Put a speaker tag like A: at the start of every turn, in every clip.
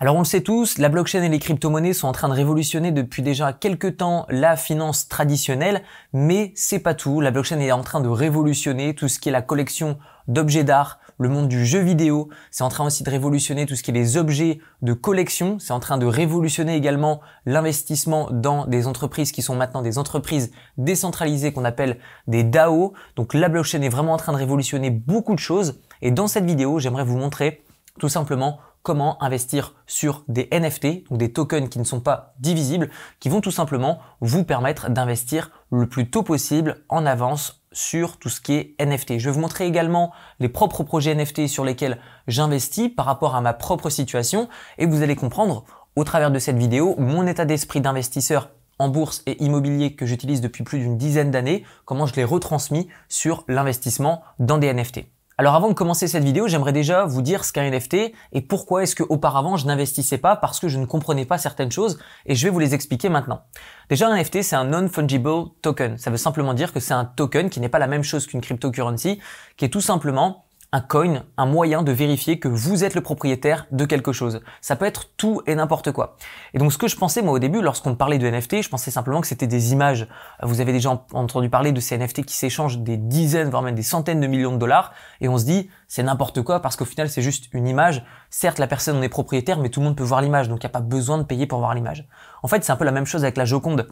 A: Alors on le sait tous, la blockchain et les crypto-monnaies sont en train de révolutionner depuis déjà quelques temps la finance traditionnelle, mais c'est pas tout. La blockchain est en train de révolutionner tout ce qui est la collection d'objets d'art, le monde du jeu vidéo, c'est en train aussi de révolutionner tout ce qui est les objets de collection, c'est en train de révolutionner également l'investissement dans des entreprises qui sont maintenant des entreprises décentralisées qu'on appelle des DAO. Donc la blockchain est vraiment en train de révolutionner beaucoup de choses et dans cette vidéo, j'aimerais vous montrer tout simplement comment investir sur des NFT, donc des tokens qui ne sont pas divisibles, qui vont tout simplement vous permettre d'investir le plus tôt possible en avance sur tout ce qui est NFT. Je vais vous montrer également les propres projets NFT sur lesquels j'investis par rapport à ma propre situation et vous allez comprendre au travers de cette vidéo mon état d'esprit d'investisseur en bourse et immobilier que j'utilise depuis plus d'une dizaine d'années, comment je l'ai retransmis sur l'investissement dans des NFT. Alors avant de commencer cette vidéo, j'aimerais déjà vous dire ce qu'est un NFT et pourquoi est-ce qu'auparavant je n'investissais pas parce que je ne comprenais pas certaines choses et je vais vous les expliquer maintenant. Déjà un NFT c'est un non-fungible token. Ça veut simplement dire que c'est un token qui n'est pas la même chose qu'une cryptocurrency, qui est tout simplement un coin, un moyen de vérifier que vous êtes le propriétaire de quelque chose. Ça peut être tout et n'importe quoi. Et donc ce que je pensais moi au début lorsqu'on parlait de NFT, je pensais simplement que c'était des images. Vous avez déjà entendu parler de ces NFT qui s'échangent des dizaines, voire même des centaines de millions de dollars, et on se dit c'est n'importe quoi parce qu'au final c'est juste une image. Certes la personne en est propriétaire, mais tout le monde peut voir l'image, donc il n'y a pas besoin de payer pour voir l'image. En fait c'est un peu la même chose avec la Joconde.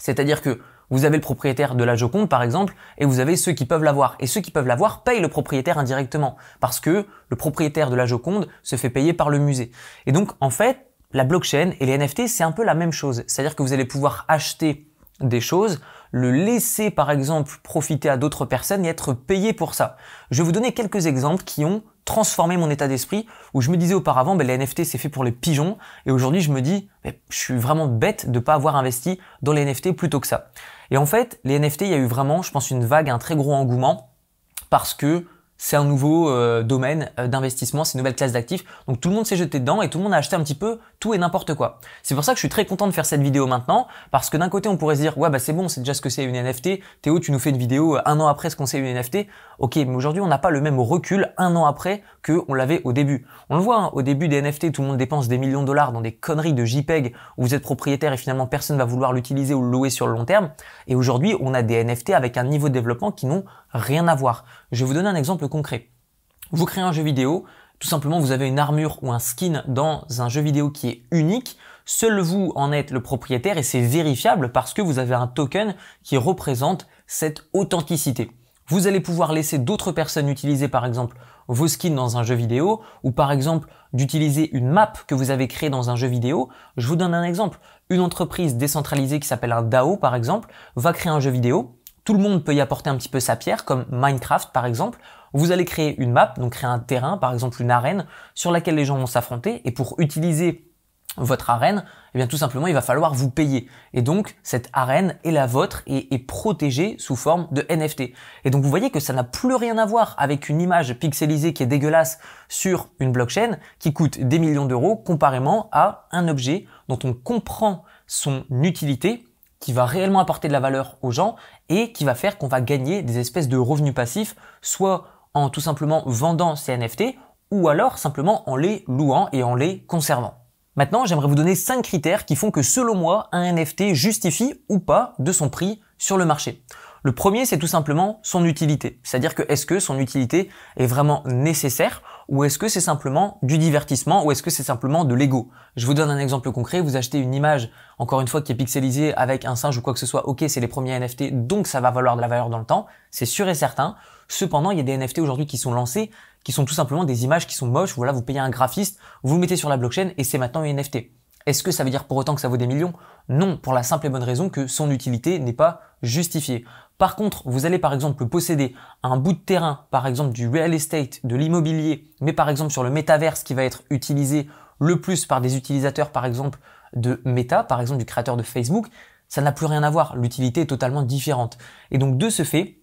A: C'est-à-dire que vous avez le propriétaire de la Joconde, par exemple, et vous avez ceux qui peuvent l'avoir. Et ceux qui peuvent l'avoir payent le propriétaire indirectement, parce que le propriétaire de la Joconde se fait payer par le musée. Et donc, en fait, la blockchain et les NFT, c'est un peu la même chose. C'est-à-dire que vous allez pouvoir acheter des choses, le laisser par exemple profiter à d'autres personnes et être payé pour ça. Je vais vous donner quelques exemples qui ont transformé mon état d'esprit où je me disais auparavant ben, les NFT c'est fait pour les pigeons et aujourd'hui je me dis ben, je suis vraiment bête de pas avoir investi dans les NFT plutôt que ça. Et en fait, les NFT, il y a eu vraiment, je pense, une vague, un très gros engouement parce que c'est un nouveau euh, domaine euh, d'investissement, c'est une nouvelle classe d'actifs. Donc tout le monde s'est jeté dedans et tout le monde a acheté un petit peu tout et n'importe quoi. C'est pour ça que je suis très content de faire cette vidéo maintenant, parce que d'un côté on pourrait se dire ouais bah c'est bon, c'est déjà ce que c'est une NFT. Théo, tu nous fais une vidéo euh, un an après ce qu'on sait une NFT. Ok, mais aujourd'hui on n'a pas le même recul un an après que on l'avait au début. On le voit, hein, au début des NFT, tout le monde dépense des millions de dollars dans des conneries de JPEG où vous êtes propriétaire et finalement personne va vouloir l'utiliser ou le louer sur le long terme. Et aujourd'hui on a des NFT avec un niveau de développement qui n'ont rien à voir. Je vais vous donner un exemple concret. Vous créez un jeu vidéo, tout simplement vous avez une armure ou un skin dans un jeu vidéo qui est unique, seul vous en êtes le propriétaire et c'est vérifiable parce que vous avez un token qui représente cette authenticité. Vous allez pouvoir laisser d'autres personnes utiliser par exemple vos skins dans un jeu vidéo ou par exemple d'utiliser une map que vous avez créée dans un jeu vidéo. Je vous donne un exemple. Une entreprise décentralisée qui s'appelle un DAO par exemple va créer un jeu vidéo tout le monde peut y apporter un petit peu sa pierre, comme Minecraft par exemple. Vous allez créer une map, donc créer un terrain, par exemple une arène, sur laquelle les gens vont s'affronter. Et pour utiliser votre arène, eh bien tout simplement il va falloir vous payer. Et donc cette arène est la vôtre et est protégée sous forme de NFT. Et donc vous voyez que ça n'a plus rien à voir avec une image pixelisée qui est dégueulasse sur une blockchain qui coûte des millions d'euros comparément à un objet dont on comprend son utilité qui va réellement apporter de la valeur aux gens et qui va faire qu'on va gagner des espèces de revenus passifs, soit en tout simplement vendant ces NFT ou alors simplement en les louant et en les conservant. Maintenant, j'aimerais vous donner 5 critères qui font que selon moi, un NFT justifie ou pas de son prix sur le marché. Le premier, c'est tout simplement son utilité. C'est-à-dire que est-ce que son utilité est vraiment nécessaire ou est-ce que c'est simplement du divertissement ou est-ce que c'est simplement de l'ego? Je vous donne un exemple concret, vous achetez une image, encore une fois, qui est pixelisée avec un singe ou quoi que ce soit, ok, c'est les premiers NFT, donc ça va valoir de la valeur dans le temps, c'est sûr et certain. Cependant, il y a des NFT aujourd'hui qui sont lancés, qui sont tout simplement des images qui sont moches, voilà, vous payez un graphiste, vous le mettez sur la blockchain et c'est maintenant une NFT. Est-ce que ça veut dire pour autant que ça vaut des millions? Non, pour la simple et bonne raison que son utilité n'est pas justifiée. Par contre, vous allez par exemple posséder un bout de terrain, par exemple du real estate, de l'immobilier, mais par exemple sur le métaverse qui va être utilisé le plus par des utilisateurs par exemple de Meta, par exemple du créateur de Facebook, ça n'a plus rien à voir, l'utilité est totalement différente. Et donc de ce fait,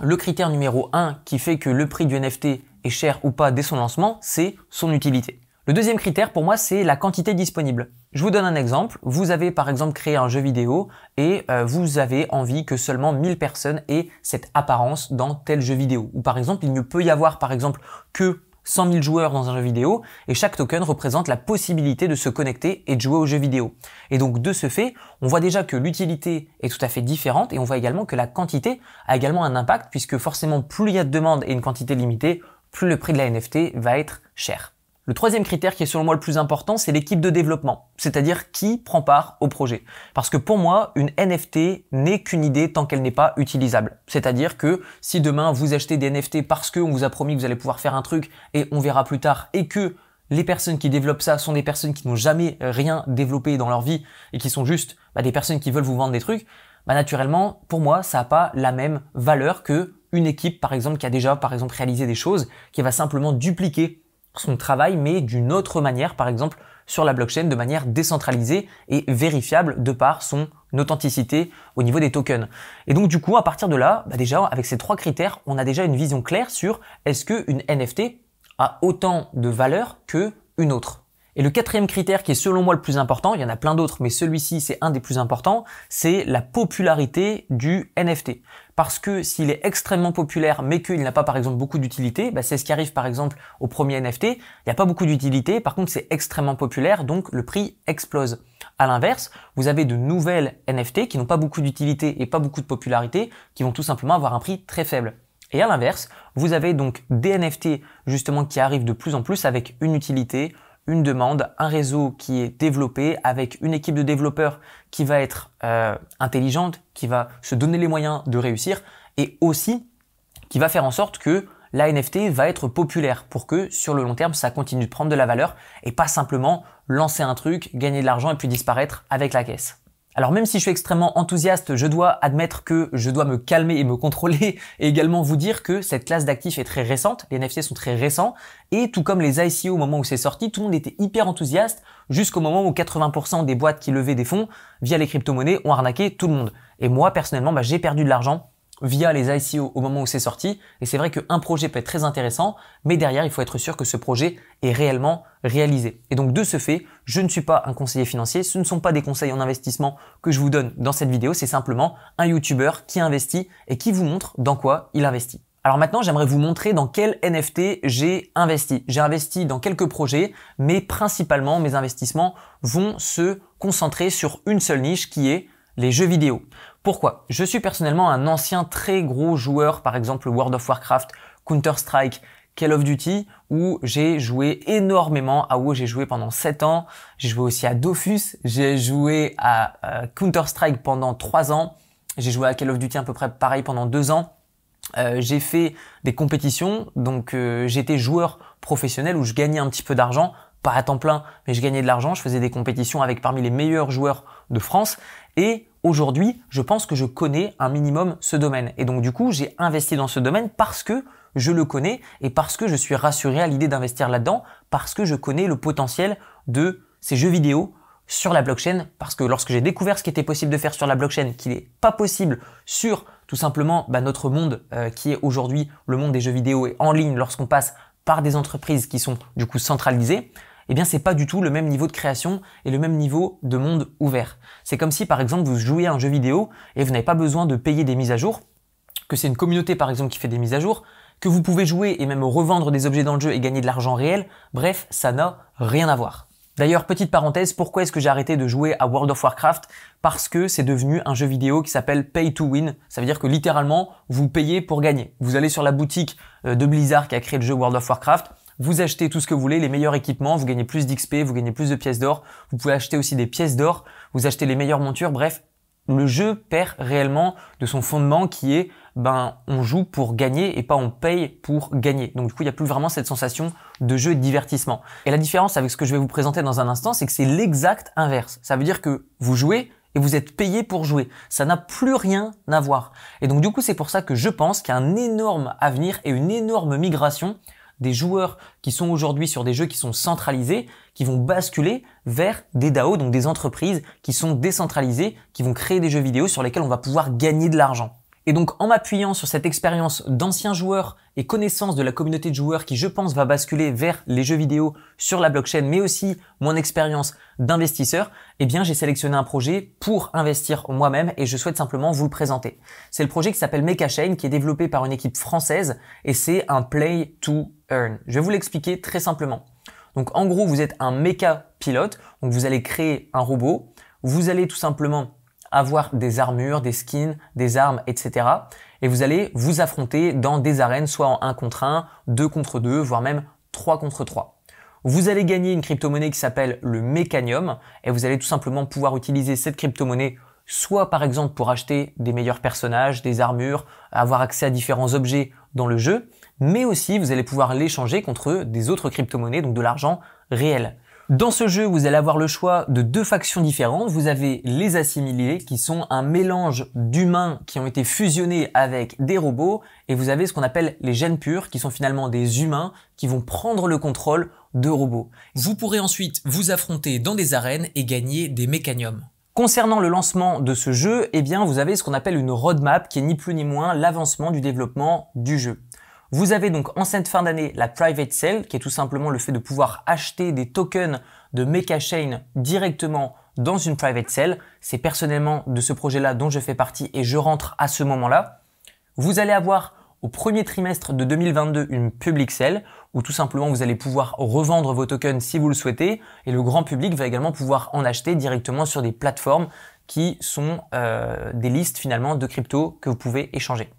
A: le critère numéro 1 qui fait que le prix du NFT est cher ou pas dès son lancement, c'est son utilité. Le deuxième critère pour moi, c'est la quantité disponible. Je vous donne un exemple. Vous avez par exemple créé un jeu vidéo et euh, vous avez envie que seulement 1000 personnes aient cette apparence dans tel jeu vidéo. Ou par exemple, il ne peut y avoir par exemple que 100 000 joueurs dans un jeu vidéo et chaque token représente la possibilité de se connecter et de jouer au jeu vidéo. Et donc de ce fait, on voit déjà que l'utilité est tout à fait différente et on voit également que la quantité a également un impact puisque forcément plus il y a de demandes et une quantité limitée, plus le prix de la NFT va être cher. Le troisième critère qui est selon moi le plus important, c'est l'équipe de développement, c'est-à-dire qui prend part au projet. Parce que pour moi, une NFT n'est qu'une idée tant qu'elle n'est pas utilisable. C'est-à-dire que si demain vous achetez des NFT parce qu'on vous a promis que vous allez pouvoir faire un truc et on verra plus tard et que les personnes qui développent ça sont des personnes qui n'ont jamais rien développé dans leur vie et qui sont juste bah, des personnes qui veulent vous vendre des trucs, bah, naturellement, pour moi, ça n'a pas la même valeur que une équipe, par exemple, qui a déjà, par exemple, réalisé des choses, qui va simplement dupliquer son travail, mais d'une autre manière, par exemple sur la blockchain, de manière décentralisée et vérifiable de par son authenticité au niveau des tokens. Et donc du coup, à partir de là, bah déjà, avec ces trois critères, on a déjà une vision claire sur est-ce qu'une NFT a autant de valeur que une autre. Et le quatrième critère qui est selon moi le plus important, il y en a plein d'autres, mais celui-ci c'est un des plus importants, c'est la popularité du NFT. Parce que s'il est extrêmement populaire mais qu'il n'a pas par exemple beaucoup d'utilité, bah, c'est ce qui arrive par exemple au premier NFT, il n'y a pas beaucoup d'utilité, par contre c'est extrêmement populaire, donc le prix explose. À l'inverse, vous avez de nouvelles NFT qui n'ont pas beaucoup d'utilité et pas beaucoup de popularité, qui vont tout simplement avoir un prix très faible. Et à l'inverse, vous avez donc des NFT justement qui arrivent de plus en plus avec une utilité, une demande, un réseau qui est développé avec une équipe de développeurs qui va être euh, intelligente, qui va se donner les moyens de réussir et aussi qui va faire en sorte que la NFT va être populaire pour que sur le long terme ça continue de prendre de la valeur et pas simplement lancer un truc, gagner de l'argent et puis disparaître avec la caisse. Alors même si je suis extrêmement enthousiaste, je dois admettre que je dois me calmer et me contrôler et également vous dire que cette classe d'actifs est très récente, les NFT sont très récents et tout comme les ICO au moment où c'est sorti, tout le monde était hyper enthousiaste jusqu'au moment où 80% des boîtes qui levaient des fonds via les crypto-monnaies ont arnaqué tout le monde. Et moi personnellement, bah, j'ai perdu de l'argent via les ICO au moment où c'est sorti. Et c'est vrai qu'un projet peut être très intéressant, mais derrière, il faut être sûr que ce projet est réellement réalisé. Et donc de ce fait, je ne suis pas un conseiller financier, ce ne sont pas des conseils en investissement que je vous donne dans cette vidéo, c'est simplement un YouTuber qui investit et qui vous montre dans quoi il investit. Alors maintenant, j'aimerais vous montrer dans quel NFT j'ai investi. J'ai investi dans quelques projets, mais principalement mes investissements vont se concentrer sur une seule niche qui est les jeux vidéo. Pourquoi? Je suis personnellement un ancien très gros joueur, par exemple World of Warcraft, Counter-Strike, Call of Duty, où j'ai joué énormément, à WoW. J'ai joué pendant 7 ans, j'ai joué aussi à Dofus, j'ai joué à euh, Counter-Strike pendant 3 ans, j'ai joué à Call of Duty à peu près pareil pendant 2 ans, euh, j'ai fait des compétitions, donc euh, j'étais joueur professionnel où je gagnais un petit peu d'argent, pas à temps plein, mais je gagnais de l'argent, je faisais des compétitions avec parmi les meilleurs joueurs de France, et aujourd'hui, je pense que je connais un minimum ce domaine. Et donc du coup, j'ai investi dans ce domaine parce que je le connais et parce que je suis rassuré à l'idée d'investir là-dedans, parce que je connais le potentiel de ces jeux vidéo sur la blockchain, parce que lorsque j'ai découvert ce qui était possible de faire sur la blockchain, qu'il n'est pas possible sur tout simplement bah, notre monde euh, qui est aujourd'hui le monde des jeux vidéo et en ligne lorsqu'on passe par des entreprises qui sont du coup centralisées, eh bien c'est pas du tout le même niveau de création et le même niveau de monde ouvert. C'est comme si par exemple vous jouez à un jeu vidéo et vous n'avez pas besoin de payer des mises à jour, que c'est une communauté par exemple qui fait des mises à jour, que vous pouvez jouer et même revendre des objets dans le jeu et gagner de l'argent réel, bref, ça n'a rien à voir. D'ailleurs, petite parenthèse, pourquoi est-ce que j'ai arrêté de jouer à World of Warcraft? Parce que c'est devenu un jeu vidéo qui s'appelle Pay to Win. Ça veut dire que littéralement, vous payez pour gagner. Vous allez sur la boutique euh, de Blizzard qui a créé le jeu World of Warcraft, vous achetez tout ce que vous voulez, les meilleurs équipements, vous gagnez plus d'XP, vous gagnez plus de pièces d'or, vous pouvez acheter aussi des pièces d'or, vous achetez les meilleures montures, bref, le jeu perd réellement de son fondement qui est ben on joue pour gagner et pas on paye pour gagner. Donc du coup, il n'y a plus vraiment cette sensation de jeu et de divertissement. Et la différence avec ce que je vais vous présenter dans un instant, c'est que c'est l'exact inverse. Ça veut dire que vous jouez et vous êtes payé pour jouer. Ça n'a plus rien à voir. Et donc du coup, c'est pour ça que je pense qu'il y a un énorme avenir et une énorme migration des joueurs qui sont aujourd'hui sur des jeux qui sont centralisés, qui vont basculer vers des DAO, donc des entreprises qui sont décentralisées, qui vont créer des jeux vidéo sur lesquels on va pouvoir gagner de l'argent. Et donc en m'appuyant sur cette expérience d'anciens joueurs et connaissance de la communauté de joueurs qui je pense va basculer vers les jeux vidéo sur la blockchain, mais aussi mon expérience d'investisseur, eh bien j'ai sélectionné un projet pour investir moi-même et je souhaite simplement vous le présenter. C'est le projet qui s'appelle MechaChain qui est développé par une équipe française et c'est un play to earn. Je vais vous l'expliquer très simplement. Donc en gros, vous êtes un méca pilote, donc vous allez créer un robot, vous allez tout simplement avoir des armures, des skins, des armes, etc. Et vous allez vous affronter dans des arènes, soit en 1 contre 1, 2 contre 2, voire même 3 contre 3. Vous allez gagner une crypto-monnaie qui s'appelle le Mécanium et vous allez tout simplement pouvoir utiliser cette crypto-monnaie soit par exemple pour acheter des meilleurs personnages, des armures, avoir accès à différents objets dans le jeu, mais aussi vous allez pouvoir l'échanger contre des autres crypto-monnaies, donc de l'argent réel. Dans ce jeu, vous allez avoir le choix de deux factions différentes. Vous avez les assimilés, qui sont un mélange d'humains qui ont été fusionnés avec des robots, et vous avez ce qu'on appelle les gènes purs, qui sont finalement des humains qui vont prendre le contrôle de robots. Vous pourrez ensuite vous affronter dans des arènes et gagner des mécaniums. Concernant le lancement de ce jeu, eh bien, vous avez ce qu'on appelle une roadmap qui est ni plus ni moins l'avancement du développement du jeu. Vous avez donc en cette fin d'année la private sale, qui est tout simplement le fait de pouvoir acheter des tokens de MechaChain directement dans une private sale. C'est personnellement de ce projet-là dont je fais partie et je rentre à ce moment-là. Vous allez avoir au premier trimestre de 2022 une public sale où tout simplement vous allez pouvoir revendre vos tokens si vous le souhaitez et le grand public va également pouvoir en acheter directement sur des plateformes qui sont euh, des listes finalement de crypto que vous pouvez échanger.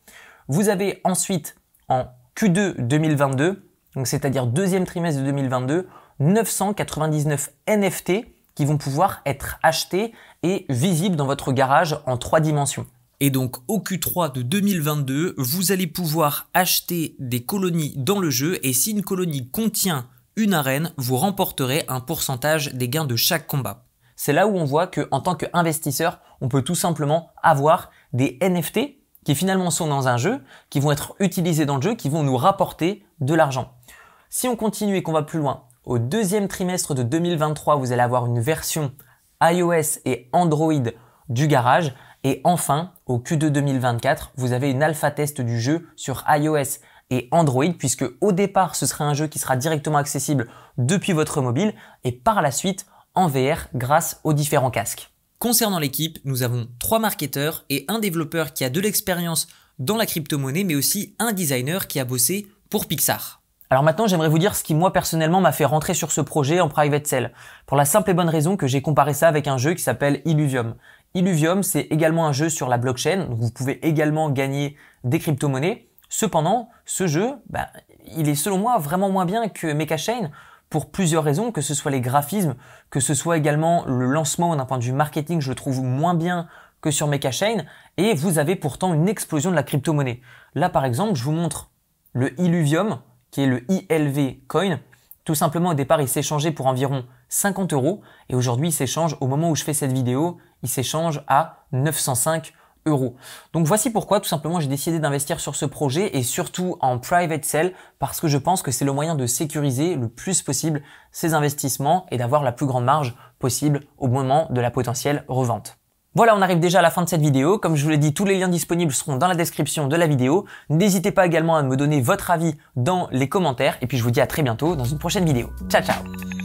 A: Vous avez ensuite en Q2 2022, donc c'est-à-dire deuxième trimestre de 2022, 999 NFT qui vont pouvoir être achetés et visibles dans votre garage en trois dimensions. Et donc au Q3 de 2022, vous allez pouvoir acheter des colonies dans le jeu et si une colonie contient une arène, vous remporterez un pourcentage des gains de chaque combat. C'est là où on voit qu'en tant qu'investisseur, on peut tout simplement avoir des NFT qui finalement sont dans un jeu, qui vont être utilisés dans le jeu, qui vont nous rapporter de l'argent. Si on continue et qu'on va plus loin, au deuxième trimestre de 2023, vous allez avoir une version iOS et Android du garage. Et enfin, au Q2 2024, vous avez une alpha test du jeu sur iOS et Android, puisque au départ, ce sera un jeu qui sera directement accessible depuis votre mobile et par la suite en VR grâce aux différents casques. Concernant l'équipe, nous avons trois marketeurs et un développeur qui a de l'expérience dans la crypto-monnaie, mais aussi un designer qui a bossé pour Pixar. Alors maintenant, j'aimerais vous dire ce qui moi personnellement m'a fait rentrer sur ce projet en private sale. Pour la simple et bonne raison que j'ai comparé ça avec un jeu qui s'appelle Illuvium. Illuvium, c'est également un jeu sur la blockchain, donc vous pouvez également gagner des crypto-monnaies. Cependant, ce jeu, bah, il est selon moi vraiment moins bien que MechaChain pour plusieurs raisons, que ce soit les graphismes, que ce soit également le lancement d'un point de vue marketing, je le trouve moins bien que sur MechaChain, et vous avez pourtant une explosion de la crypto-monnaie. Là, par exemple, je vous montre le Illuvium, qui est le ILV coin. Tout simplement, au départ, il s'échangeait pour environ 50 euros, et aujourd'hui, il s'échange, au moment où je fais cette vidéo, il s'échange à 905 Donc voici pourquoi tout simplement j'ai décidé d'investir sur ce projet et surtout en private sale parce que je pense que c'est le moyen de sécuriser le plus possible ces investissements et d'avoir la plus grande marge possible au moment de la potentielle revente. Voilà, on arrive déjà à la fin de cette vidéo. Comme je vous l'ai dit, tous les liens disponibles seront dans la description de la vidéo. N'hésitez pas également à me donner votre avis dans les commentaires. Et puis je vous dis à très bientôt dans une prochaine vidéo. Ciao ciao